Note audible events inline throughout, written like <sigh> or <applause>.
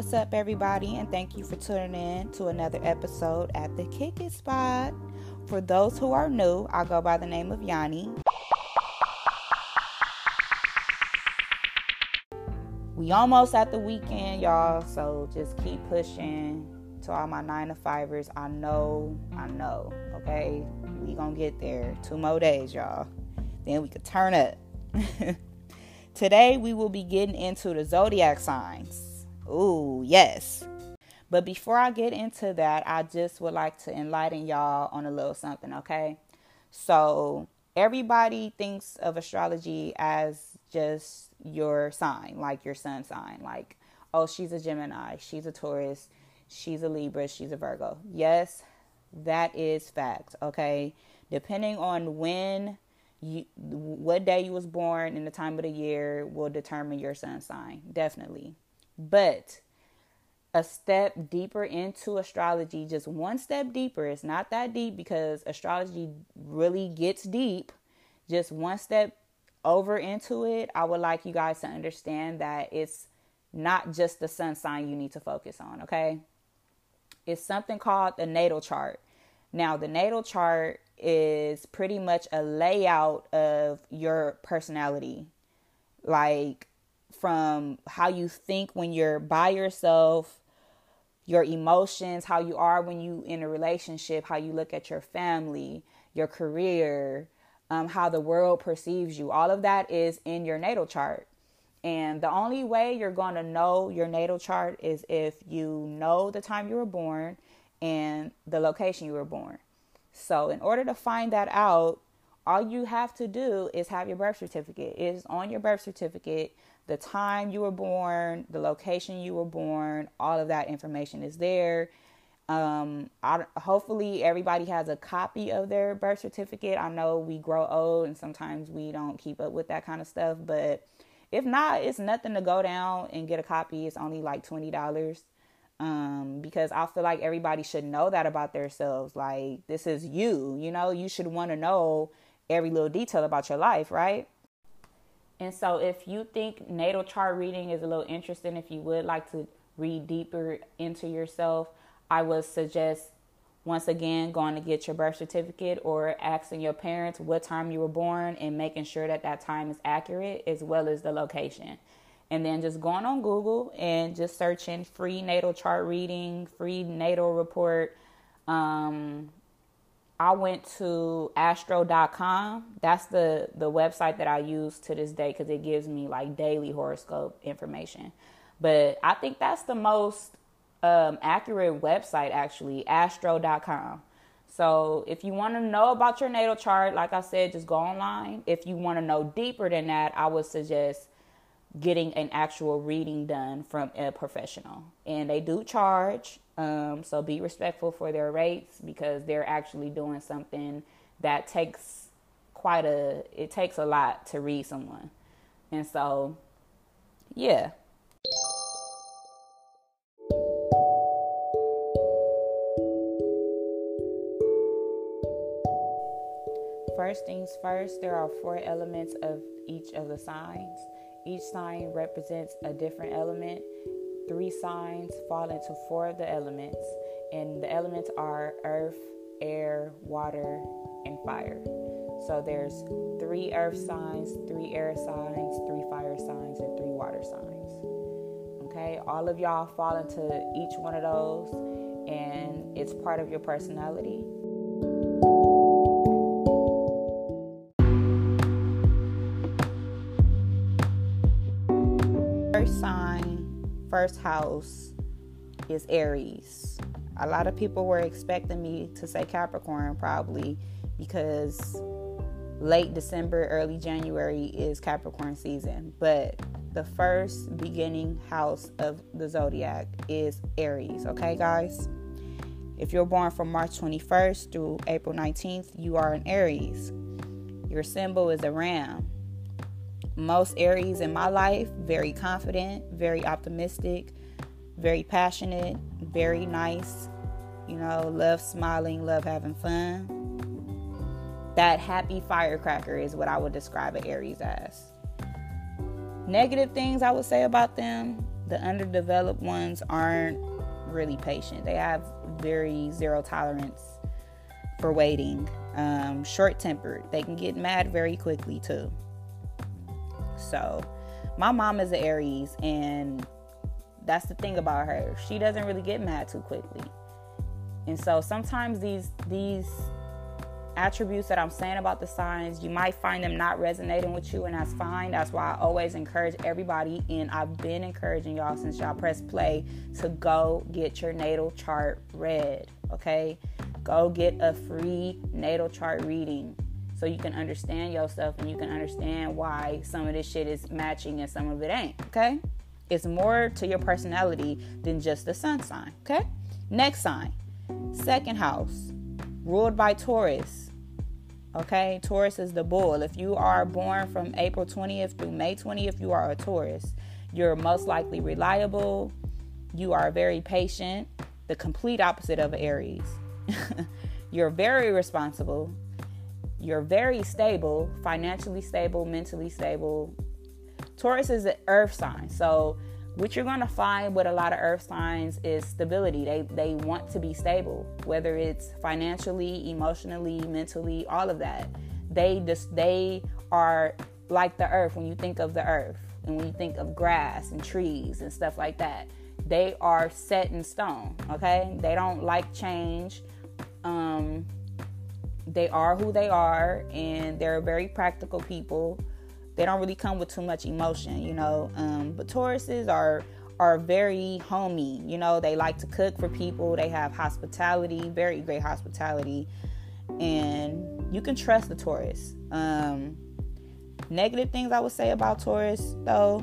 What's up, everybody? And thank you for tuning in to another episode at the Kick It Spot. For those who are new, I go by the name of Yanni. We almost at the weekend, y'all, so just keep pushing to all my nine to fivers. I know, I know, okay? We gonna get there. Two more days, y'all. Then we could turn up. <laughs> Today we will be getting into the zodiac signs. Ooh, yes. But before I get into that, I just would like to enlighten y'all on a little something, okay? So, everybody thinks of astrology as just your sign, like your sun sign. Like, oh, she's a Gemini, she's a Taurus, she's a Libra, she's a Virgo. Yes, that is fact, okay? Depending on when you what day you was born and the time of the year will determine your sun sign definitely but a step deeper into astrology just one step deeper it's not that deep because astrology really gets deep. Just one step over into it i would like you guys to understand that it's not just the sun sign you need to focus on okay? It's something called the natal chart. Now the natal chart is pretty much a layout of your personality. Like from how you think when you're by yourself, your emotions, how you are when you in a relationship, how you look at your family, your career, um, how the world perceives you. All of that is in your natal chart. And the only way you're going to know your natal chart is if you know the time you were born and the location you were born. So, in order to find that out, all you have to do is have your birth certificate. It is on your birth certificate. The time you were born, the location you were born, all of that information is there. Um, I, hopefully, everybody has a copy of their birth certificate. I know we grow old and sometimes we don't keep up with that kind of stuff, but if not, it's nothing to go down and get a copy. It's only like $20 um, because I feel like everybody should know that about themselves. Like, this is you, you know, you should want to know every little detail about your life, right? And so, if you think natal chart reading is a little interesting, if you would like to read deeper into yourself, I would suggest once again going to get your birth certificate or asking your parents what time you were born and making sure that that time is accurate as well as the location and then just going on Google and just searching free natal chart reading, free natal report. Um, I went to astro.com. That's the the website that I use to this day because it gives me like daily horoscope information. But I think that's the most um, accurate website actually, astro.com. So if you want to know about your natal chart, like I said, just go online. If you want to know deeper than that, I would suggest getting an actual reading done from a professional. And they do charge, um, so be respectful for their rates because they're actually doing something that takes quite a it takes a lot to read someone. And so yeah. First things first, there are four elements of each of the signs. Each sign represents a different element. Three signs fall into four of the elements, and the elements are earth, air, water, and fire. So there's three earth signs, three air signs, three fire signs, and three water signs. Okay, all of y'all fall into each one of those, and it's part of your personality. First house is Aries. A lot of people were expecting me to say Capricorn probably because late December, early January is Capricorn season. But the first beginning house of the zodiac is Aries, okay, guys? If you're born from March 21st through April 19th, you are an Aries. Your symbol is a ram most Aries in my life, very confident, very optimistic, very passionate, very nice, you know, love smiling, love having fun. That happy firecracker is what I would describe an Aries as. Negative things I would say about them the underdeveloped ones aren't really patient. They have very zero tolerance for waiting. Um, short tempered. They can get mad very quickly too. So, my mom is an Aries, and that's the thing about her. She doesn't really get mad too quickly. And so sometimes these these attributes that I'm saying about the signs, you might find them not resonating with you, and that's fine. That's why I always encourage everybody, and I've been encouraging y'all since y'all press play to go get your natal chart read. Okay, go get a free natal chart reading so you can understand yourself and you can understand why some of this shit is matching and some of it ain't. Okay, it's more to your personality than just the sun sign. Okay, next sign, second house, ruled by Taurus. Okay, Taurus is the bull. If you are born from April 20th through May 20th, you are a Taurus. You're most likely reliable. You are very patient, the complete opposite of Aries. <laughs> You're very responsible. You're very stable, financially stable, mentally stable. Taurus is an earth sign. So what you're going to find with a lot of earth signs is stability. They they want to be stable whether it's financially emotionally mentally all of that. They just they are like the earth when you think of the earth and when you think of grass and trees and stuff like that. They are set in stone okay? They don't like change. Um they are who they are and they're very practical people they don't really come with too much emotion, you know. Um, but Tauruses are are very homey, you know. They like to cook for people. They have hospitality, very great hospitality, and you can trust the Taurus. Um, negative things I would say about Taurus, though,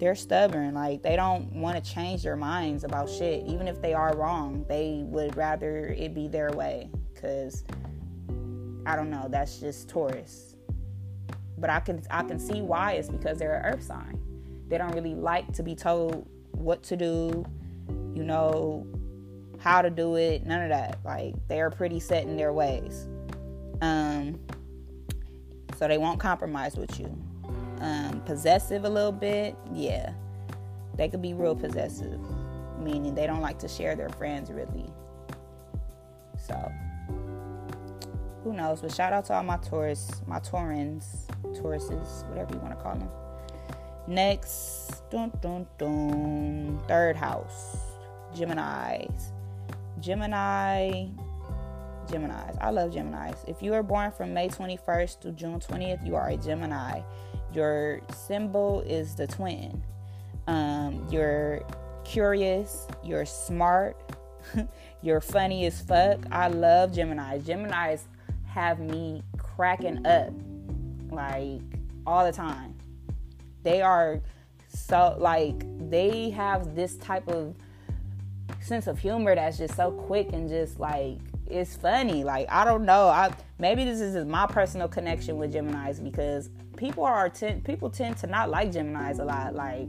they're stubborn. Like they don't want to change their minds about shit, even if they are wrong. They would rather it be their way, cause I don't know. That's just Taurus but I can I can see why it's because they're an earth sign. They don't really like to be told what to do, you know, how to do it, none of that. Like they are pretty set in their ways. Um so they won't compromise with you. Um possessive a little bit, yeah. They could be real possessive, meaning they don't like to share their friends really. So who knows? But shout out to all my Taurus, my Taurans, Tauruses, whatever you want to call them. Next, dun, dun, dun, third house, Gemini's. Gemini, Gemini's. I love Gemini's. If you are born from May 21st to June 20th, you are a Gemini. Your symbol is the twin. Um, you're curious, you're smart, <laughs> you're funny as fuck. I love Gemini's. Gemini's have me cracking up like all the time. They are so like they have this type of sense of humor that's just so quick and just like it's funny. Like I don't know. I maybe this is my personal connection with Gemini's because people are t- people tend to not like Gemini's a lot. Like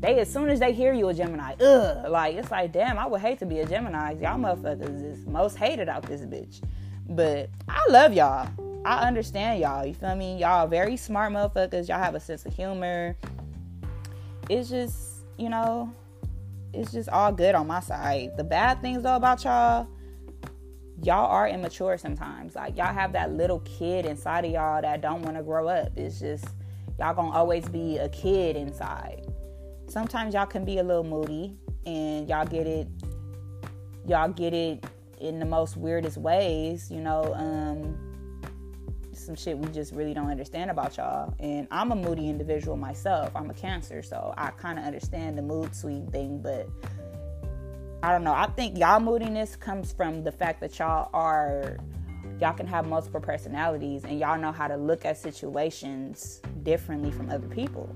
they as soon as they hear you a Gemini, ugh, like it's like damn, I would hate to be a Gemini. Y'all motherfuckers is most hated out this bitch. But I love y'all. I understand y'all. You feel me? Y'all very smart motherfuckers. Y'all have a sense of humor. It's just, you know, it's just all good on my side. The bad things though about y'all, y'all are immature sometimes. Like y'all have that little kid inside of y'all that don't want to grow up. It's just y'all gonna always be a kid inside. Sometimes y'all can be a little moody and y'all get it y'all get it in the most weirdest ways, you know, um, some shit we just really don't understand about y'all. And I'm a moody individual myself. I'm a cancer, so I kind of understand the mood swing thing, but I don't know. I think y'all moodiness comes from the fact that y'all are y'all can have multiple personalities and y'all know how to look at situations differently from other people.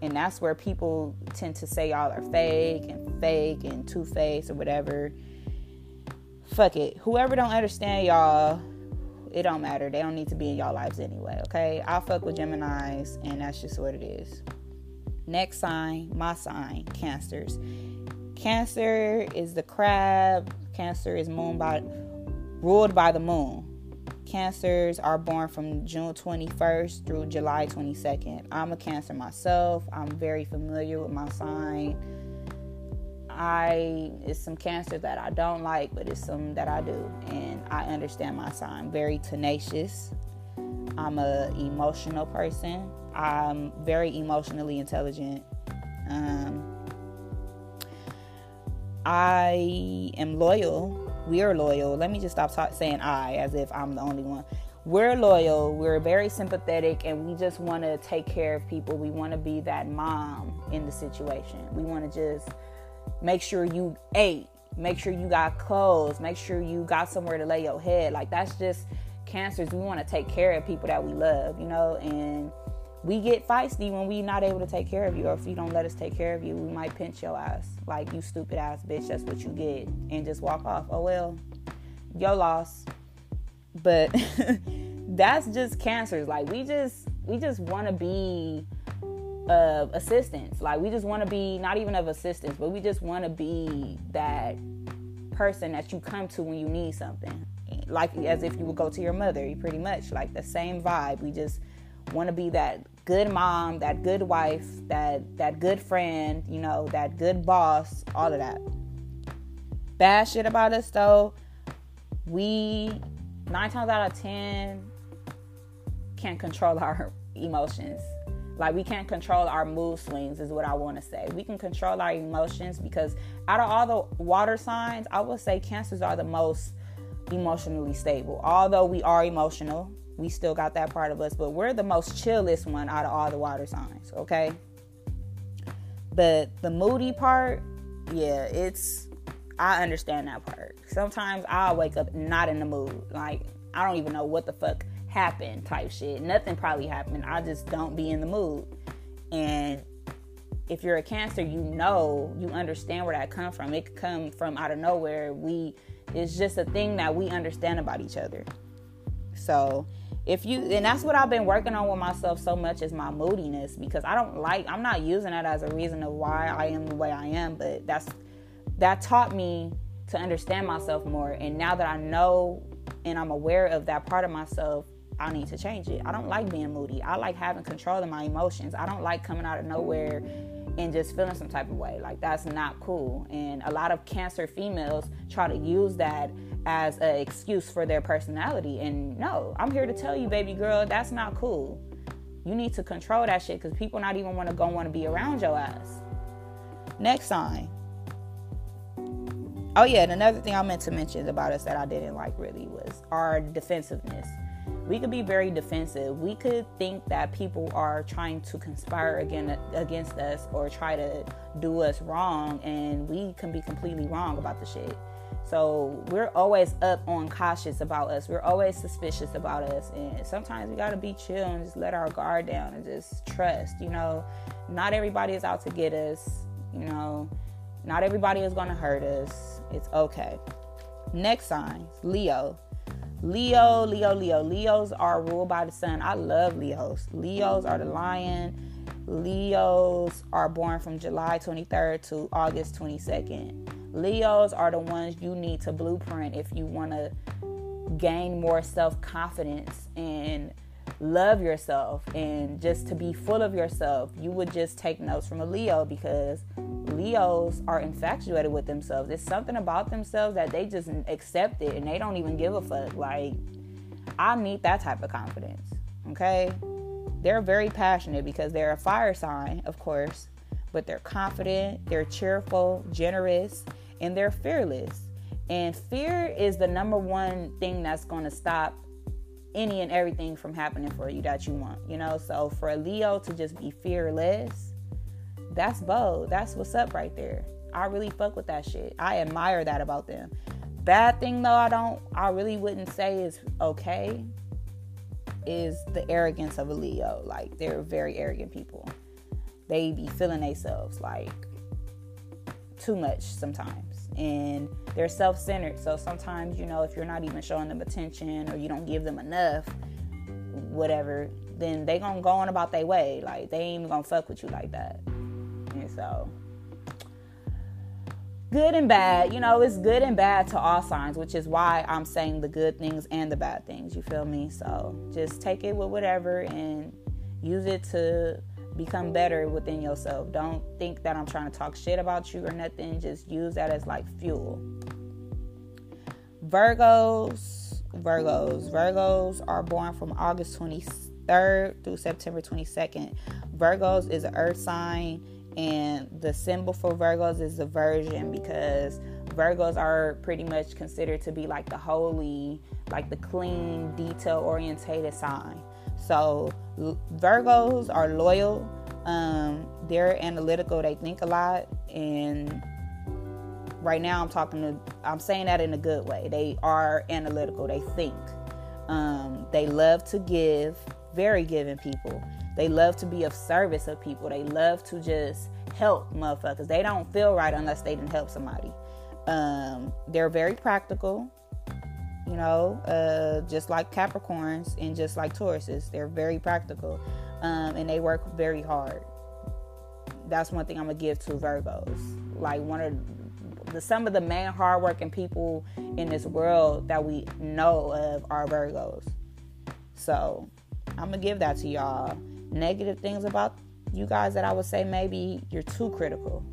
And that's where people tend to say y'all are fake and fake and two faced or whatever fuck it. Whoever don't understand y'all, it don't matter. They don't need to be in y'all lives anyway, okay? I'll fuck with Geminis, and that's just what it is. Next sign, my sign, Cancers. Cancer is the crab. Cancer is moon by ruled by the moon. Cancers are born from June 21st through July 22nd. I'm a Cancer myself. I'm very familiar with my sign. I it's some Cancer that I don't like, but it's some that I do, and I understand my sign. Very tenacious. I'm a emotional person. I'm very emotionally intelligent. Um, I am loyal we are loyal. Let me just stop saying I as if I'm the only one. We're loyal. We're very sympathetic, and we just want to take care of people. We want to be that mom in the situation. We want to just make sure you ate, make sure you got clothes, make sure you got somewhere to lay your head. Like that's just cancers. We want to take care of people that we love, you know, and we get feisty when we not able to take care of you or if you don't let us take care of you we might pinch your ass. Like you stupid ass bitch that's what you get and just walk off. Oh well your loss. But <laughs> that's just cancers. Like we just we just want to be of assistance like we just want to be not even of assistance but we just want to be that person that you come to when you need something like as if you would go to your mother you pretty much like the same vibe we just want to be that good mom, that good wife, that that good friend, you know, that good boss, all of that. Bad shit about us though, we nine times out of ten can't control <laughs> our emotions. Like we can't control our mood swings is what I want to say. We can control our emotions because out of all the water signs, I would say cancers are the most emotionally stable. Although we are emotional, we still got that part of us, but we're the most chillest one out of all the water signs, okay? But the moody part, yeah, it's I understand that part. Sometimes I'll wake up not in the mood. Like I don't even know what the fuck happened type shit. Nothing probably happened. I just don't be in the mood. And if you're a cancer, you know, you understand where that come from. It could come from out of nowhere. We it's just a thing that we understand about each other. So if you and that's what I've been working on with myself so much is my moodiness because I don't like I'm not using that as a reason of why I am the way I am, but that's that taught me to understand myself more. And now that I know and I'm aware of that part of myself, I need to change it. I don't like being moody. I like having control of my emotions. I don't like coming out of nowhere and just feeling some type of way. Like that's not cool. And a lot of cancer females try to use that as an excuse for their personality. And no, I'm here to tell you, baby girl, that's not cool. You need to control that shit because people not even want to go want to be around your ass. Next sign. Oh yeah, and another thing I meant to mention about us that I didn't like really was our defensiveness. We could be very defensive. We could think that people are trying to conspire against against us or try to do us wrong, and we can be completely wrong about the shit. So we're always up on cautious about us. We're always suspicious about us. And sometimes we got to be chill and just let our guard down and just trust. You know, not everybody is out to get us. You know, not everybody is to hurt us. It's okay. Next sign Leo. Leo, Leo, Leo. Leos are ruled by the sun. I love Leos. Leos are the lion. Leos are born from July 23rd to August 22nd. Leos are the ones you need to blueprint if you want to gain more self confidence and love yourself and just to be full of yourself. You would just take notes from a Leo because Leos are infatuated with themselves. It's something about themselves that they just accept it and they don't even give a fuck. Like, I need that type of confidence. Okay? They're very passionate because they're a fire sign, of course, but they're confident, they're cheerful, generous, and they're fearless. And fear is the number one thing that's going to stop any and everything from happening for you that you want, you know? So for a Leo to just be fearless, that's bold. That's what's up right there. I really fuck with that shit. I admire that about them. Bad thing though, I don't, I really wouldn't say is okay, is the arrogance of a Leo. Like they're very arrogant people. They be feeling themselves like too much sometimes and they're self-centered so sometimes you know if you're not even showing them attention or you don't give them enough whatever then they gonna go on about their way like they ain't even gonna fuck with you like that so good and bad. You know, it's good and bad to all signs, which is why I'm saying the good things and the bad things. You feel me? So just take it with whatever and use it to become better within yourself. Don't think that I'm trying to talk shit about you or nothing. Just use that as like fuel. Virgos, Virgos, Virgos are born from August 23rd through September 22nd. Virgos is an earth sign and the symbol for Virgos is the Virgin because Virgos are pretty much considered to be like the holy, like the clean, detail orientated sign. So Virgos are loyal. Um, they're analytical. They think a lot, and right now I'm talking to. I'm saying that in a good way. They are analytical. They think. Um, they love to give. Very giving people. They love to be of service of people. They love to just help motherfuckers. They don't feel right unless they didn't help somebody. Um, they're very practical, you know, uh, just like Capricorns and just like Tauruses. They're very practical, um, and they work very hard. That's one thing I'm gonna give to Virgos. Like one of the some of the main hardworking people in this world that we know of are Virgos. So I'm gonna give that to y'all negative things about you guys that I would say maybe you're too critical.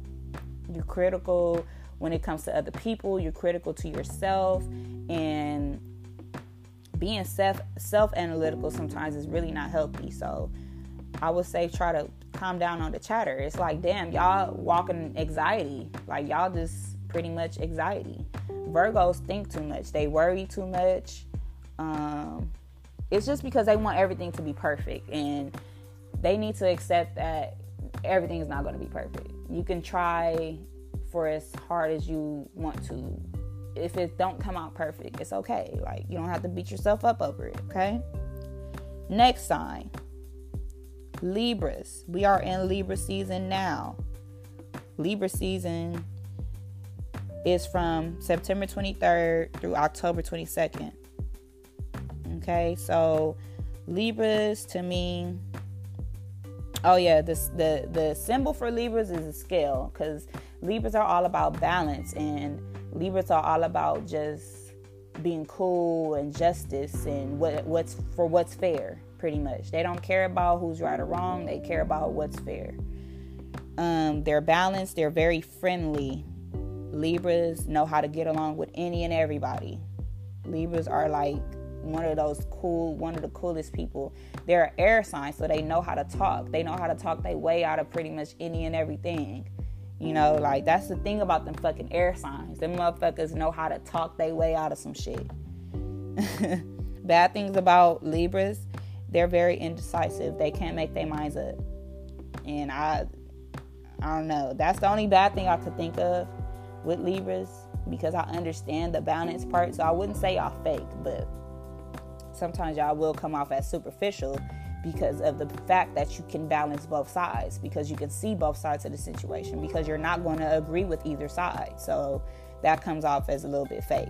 You're critical when it comes to other people, you're critical to yourself and being self self analytical sometimes is really not healthy. So I would say try to calm down on the chatter. It's like, damn, y'all walking anxiety. Like y'all just pretty much anxiety. Virgos think too much. They worry too much. Um, it's just because they want everything to be perfect and they need to accept that everything is not going to be perfect. You can try for as hard as you want to. If it don't come out perfect, it's okay. Like you don't have to beat yourself up over it, okay? Next sign. Libras. We are in Libra season now. Libra season is from September 23rd through October 22nd. Okay, so Libras to me Oh yeah, this the the symbol for Libras is a scale because Libras are all about balance and Libras are all about just being cool and justice and what what's for what's fair pretty much. They don't care about who's right or wrong. They care about what's fair. Um, they're balanced. They're very friendly. Libras know how to get along with any and everybody. Libras are like one of those cool, one of the coolest people. They're air signs, so they know how to talk. They know how to talk their way out of pretty much any and everything. You know, like that's the thing about them fucking air signs. Them motherfuckers know how to talk their way out of some shit. <laughs> Bad things about Libras, they're very indecisive. They can't make their minds up. And I I don't know. That's the only bad thing I could think of with Libras because I understand the balance part. So I wouldn't say y'all fake, but sometimes y'all will come off as superficial because of the fact that you can balance both sides because you can see both sides of the situation because you're not going to agree with either side. So that comes off as a little bit fake.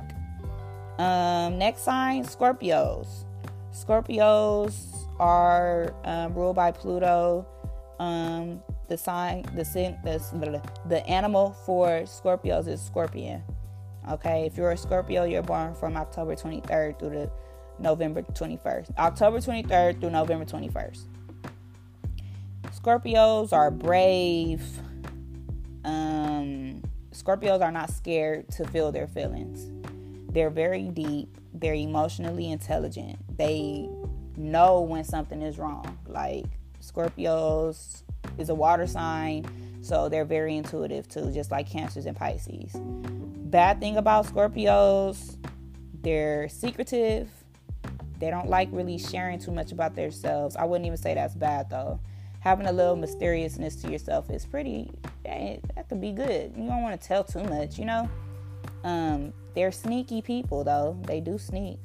Um, next sign scorpios. Scorpios are um, ruled by pluto. Um, the sign the, the the animal for scorpios is scorpion. Okay if you're a scorpio you're born from october 23rd through the November 21st. October 23rd through November 21st. Scorpios are brave. Um, Scorpios are not scared to feel their feelings. They're very deep. They're emotionally intelligent. They know when something is wrong. Like Scorpios is a water sign, so they're very intuitive too, just like Cancers and Pisces. Bad thing about Scorpios, they're secretive they don't like really sharing too much about themselves. I wouldn't even say that's bad though. Having a little mysteriousness to yourself is pretty. That could be good. You don't want to tell too much, you know. Um, they're sneaky people though. They do sneak,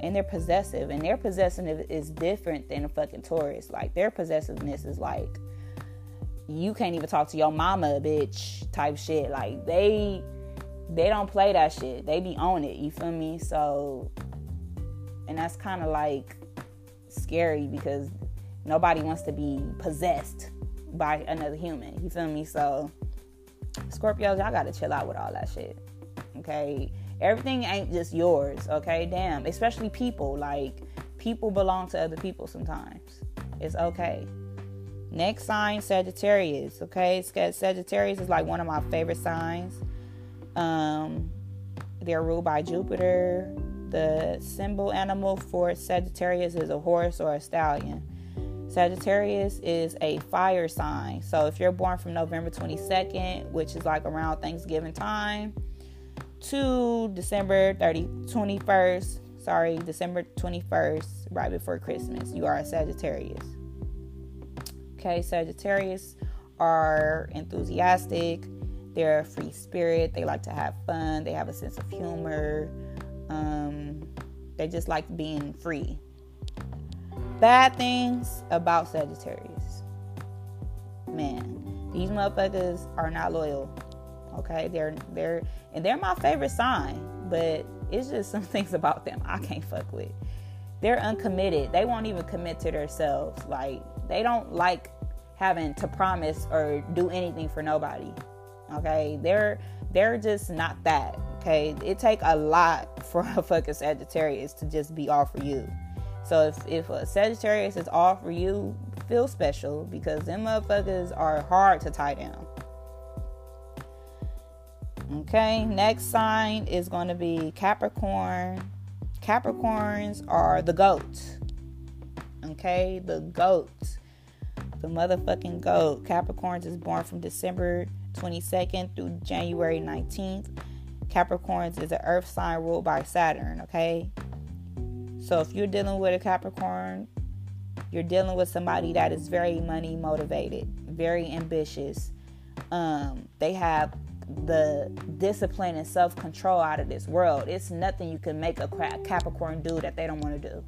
and they're possessive. And their possessiveness is different than a fucking Taurus. Like their possessiveness is like you can't even talk to your mama, bitch, type shit. Like they they don't play that shit. They be on it. You feel me? So and that's kind of like scary because nobody wants to be possessed by another human. You feel me? So Scorpios, y'all gotta chill out with all that shit. Okay? Everything ain't just yours, okay? Damn. Especially people. Like, people belong to other people sometimes. It's okay. Next sign, Sagittarius. Okay, Sagittarius is like one of my favorite signs. Um, they're ruled by Jupiter. The symbol animal for Sagittarius is a horse or a stallion. Sagittarius is a fire sign. So if you're born from November 22nd, which is like around Thanksgiving time, to December 30, 21st, sorry, December 21st, right before Christmas, you are a Sagittarius. Okay, Sagittarius are enthusiastic, they're a free spirit, they like to have fun, they have a sense of humor, um, they just like being free. Bad things about Sagittarius. Man, these motherfuckers are not loyal. Okay, they're they're and they're my favorite sign, but it's just <laughs> some things about them I can't fuck with. They're uncommitted. They won't even commit to themselves. Like they don't like having to promise or do anything for nobody. Okay? They're they're just not that. Okay? It take a lot <laughs> for a fucking Sagittarius to just be all for you. So if, if a Sagittarius is all for you, feel special because them motherfuckers are hard to tie down. Okay, next sign is going to be Capricorn. Capricorns are the goat. Okay, the goat. The motherfucking goat. Capricorns is born from December 22nd through January 19th. Capricorns is an earth sign ruled by Saturn, okay? So if you're dealing with a Capricorn, you're dealing with somebody that is very money motivated, very ambitious. Um, they have the discipline and self control out of this world. It's nothing you can make a Capricorn do that they don't want to do.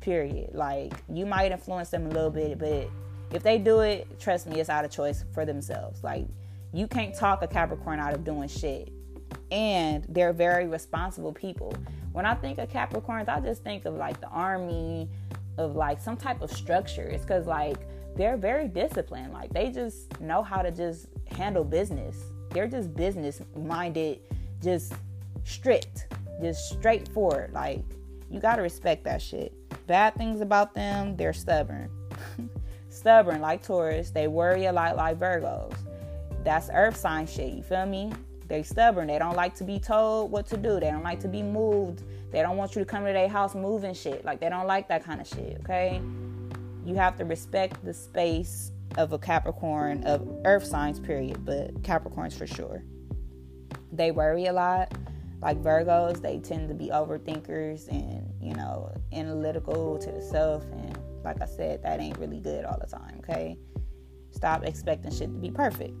Period. Like you might influence them a little bit, but if they do it, trust me, it's out of choice for themselves. Like you can't talk a Capricorn out of doing shit. And they're very responsible people. When I think of Capricorns, I just think of like the army, of like some type of structure. It's because like they're very disciplined. Like they just know how to just handle business they're just business minded, just strict, just straightforward. Like, you gotta respect that shit. Bad things about them, they're stubborn. <laughs> stubborn like Taurus. They worry a lot like Virgos. That's earth sign shit, you feel me? They stubborn. They don't like to be told what to do. They don't like to be moved. They don't want you to come to their house moving shit. Like they don't like that kind of shit, okay? You have to respect the space of a Capricorn of earth signs, period, but Capricorns for sure. They worry a lot. Like Virgos, they tend to be overthinkers and, you know, analytical to the self. And like I said, that ain't really good all the time, okay? Stop expecting shit to be perfect.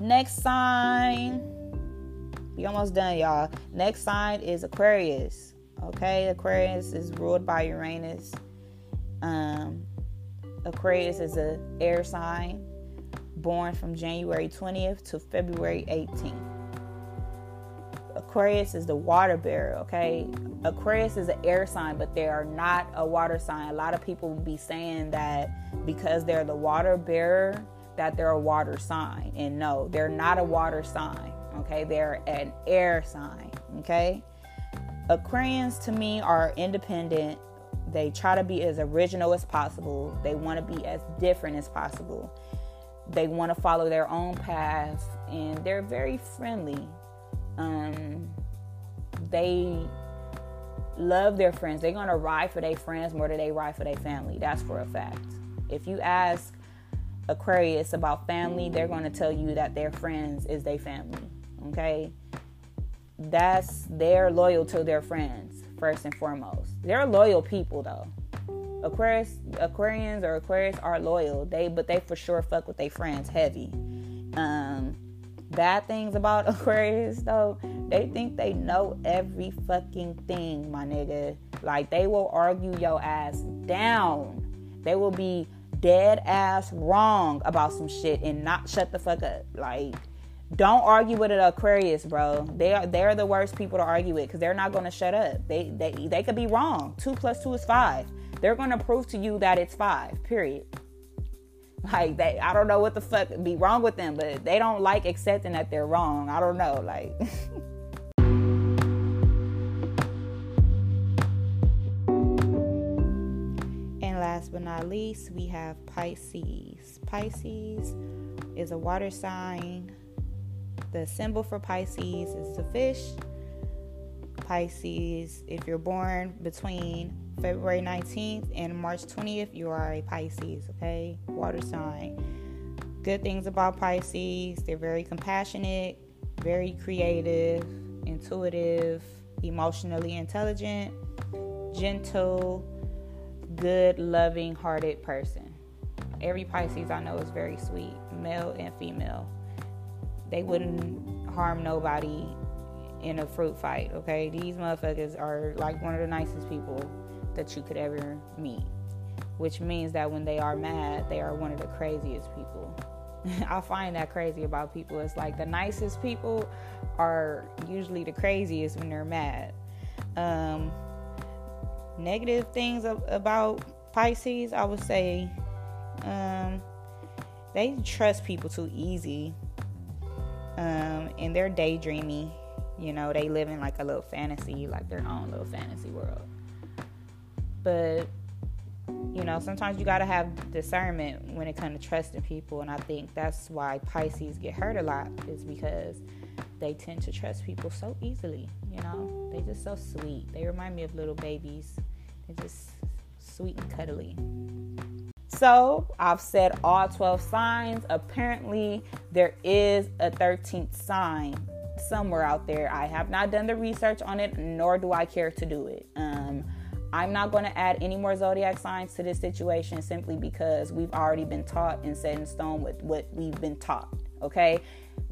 Next sign. We almost done, y'all. Next sign is Aquarius. Okay, Aquarius is ruled by Uranus. Um, Aquarius is a air sign born from January 20th to February 18th. Aquarius is the water bearer, okay? Aquarius is an air sign, but they are not a water sign. A lot of people will be saying that because they're the water bearer, that they're a water sign. And no, they're not a water sign, okay? They're an air sign, okay? Aquarians to me are independent they try to be as original as possible. They want to be as different as possible. They want to follow their own path and they're very friendly. Um, they love their friends. They're going to ride for their friends more than they ride for their family. That's for a fact. If you ask Aquarius about family, they're going to tell you that their friends is their family. Okay? That's they're loyal to their friends first and foremost. They're loyal people though. Aquarius, Aquarians or Aquarius are loyal. They, but they for sure fuck with their friends heavy. Um, bad things about <laughs> Aquarius though, they think they know every fucking thing, my nigga. Like they will argue your ass down. They will be dead ass wrong about some shit and not shut the fuck up. Like don't argue with an Aquarius, bro. They are they're the worst people to argue with because they're not to shut up. They they they could be wrong. Two plus two is five. They're to prove to you that it's five. Period. Like they, I don't know what the fuck be wrong with them, but they don't like accepting that they're wrong. I don't know, like. <laughs> last but not least, we have Pisces. Pisces is a water sign. The symbol for Pisces is the fish. Pisces, if you're born between February 19th and March 20th, you are a Pisces, okay? Water sign. Good things about Pisces they're very compassionate, very creative, intuitive, emotionally intelligent, gentle, good, loving hearted person. Every Pisces I know is very sweet, male and female. They wouldn't harm nobody in a fruit fight, okay? These motherfuckers are like one of the nicest people that you could ever meet, which means that when they are mad, they are one of the craziest people. <laughs> I find that crazy about people. It's like the nicest people are usually the craziest when they're mad. Um, negative things about Pisces, I would say, um, they trust people too easy, um, and they're daydreamy. You know, they live in like a little fantasy, like their own little fantasy world. But you know, sometimes you got to have discernment when it comes to trusting people, and I think that's why Pisces get hurt a lot is because they tend to trust people so easily. You know, they just so sweet. They remind me of little babies. They're just sweet and cuddly. So I've said all 12 signs. Apparently, there is a 13th sign somewhere out there. I have not done the research on it, nor do I care to do it. Um, I'm not going to add any more zodiac signs to this situation simply because we've already been taught and set in stone with what we've been taught. Okay.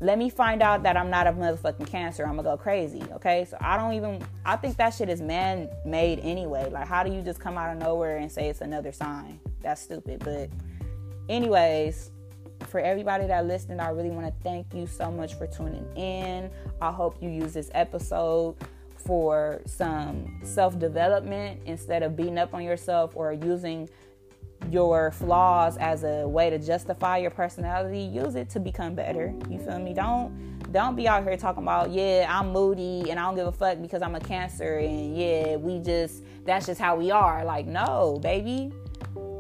Let me find out that I'm not a motherfucking cancer. I'm to go crazy. Okay. So I don't even, I think that shit is man made anyway. Like, how do you just come out of nowhere and say it's another sign? That's stupid. But, anyways, for everybody that listened, I really want to thank you so much for tuning in. I hope you use this episode for some self development instead of beating up on yourself or using your flaws as a way to justify your personality use it to become better. You feel me? Don't don't be out here talking about yeah i'm moody and i don't give a fuck because i'm a cancer and yeah we just that's just how we are. Like no baby.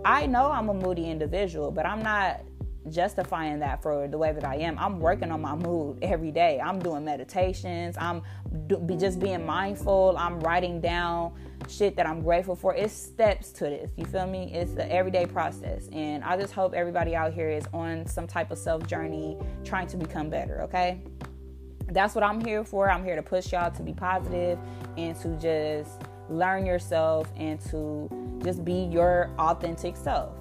I know i'm a moody individual but i'm not justifying that for the way that I am. I'm working on my mood every day. I'm doing meditations. I'm do, be just being mindful. I'm writing down shit that I'm grateful for. It's steps to this. You feel me? It's the everyday process. And I just hope everybody out here is on some type of self journey trying to become better, okay? That's what I'm here for. I'm here to push y'all to be positive and to just learn yourself and to just be your authentic self.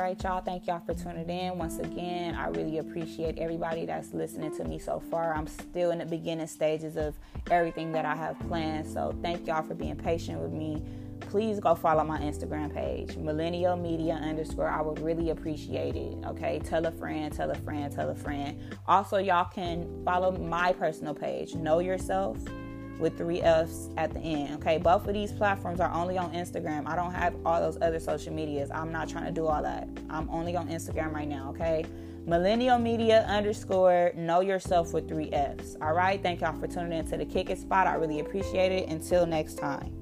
Right, y'all. Thank y'all for tuning in. Once again, I really appreciate everybody that's listening to me so far. I'm still in the beginning stages of everything that I have planned. So thank y'all for being patient with me. Please go follow my Instagram page, millennial media underscore. I would really appreciate it. Okay. Tell a friend, tell a friend, tell a friend. Also, y'all can follow my personal page, Know Yourself with three F's at the end. Okay, both of these platforms are only on Instagram. I don't have all those other social medias. I'm not trying to do all that. I'm only on Instagram right now. Okay, millennial media underscore know yourself with three F's. All right, thank y'all for tuning in to the Kick It Spot. I really appreciate it. Until next time.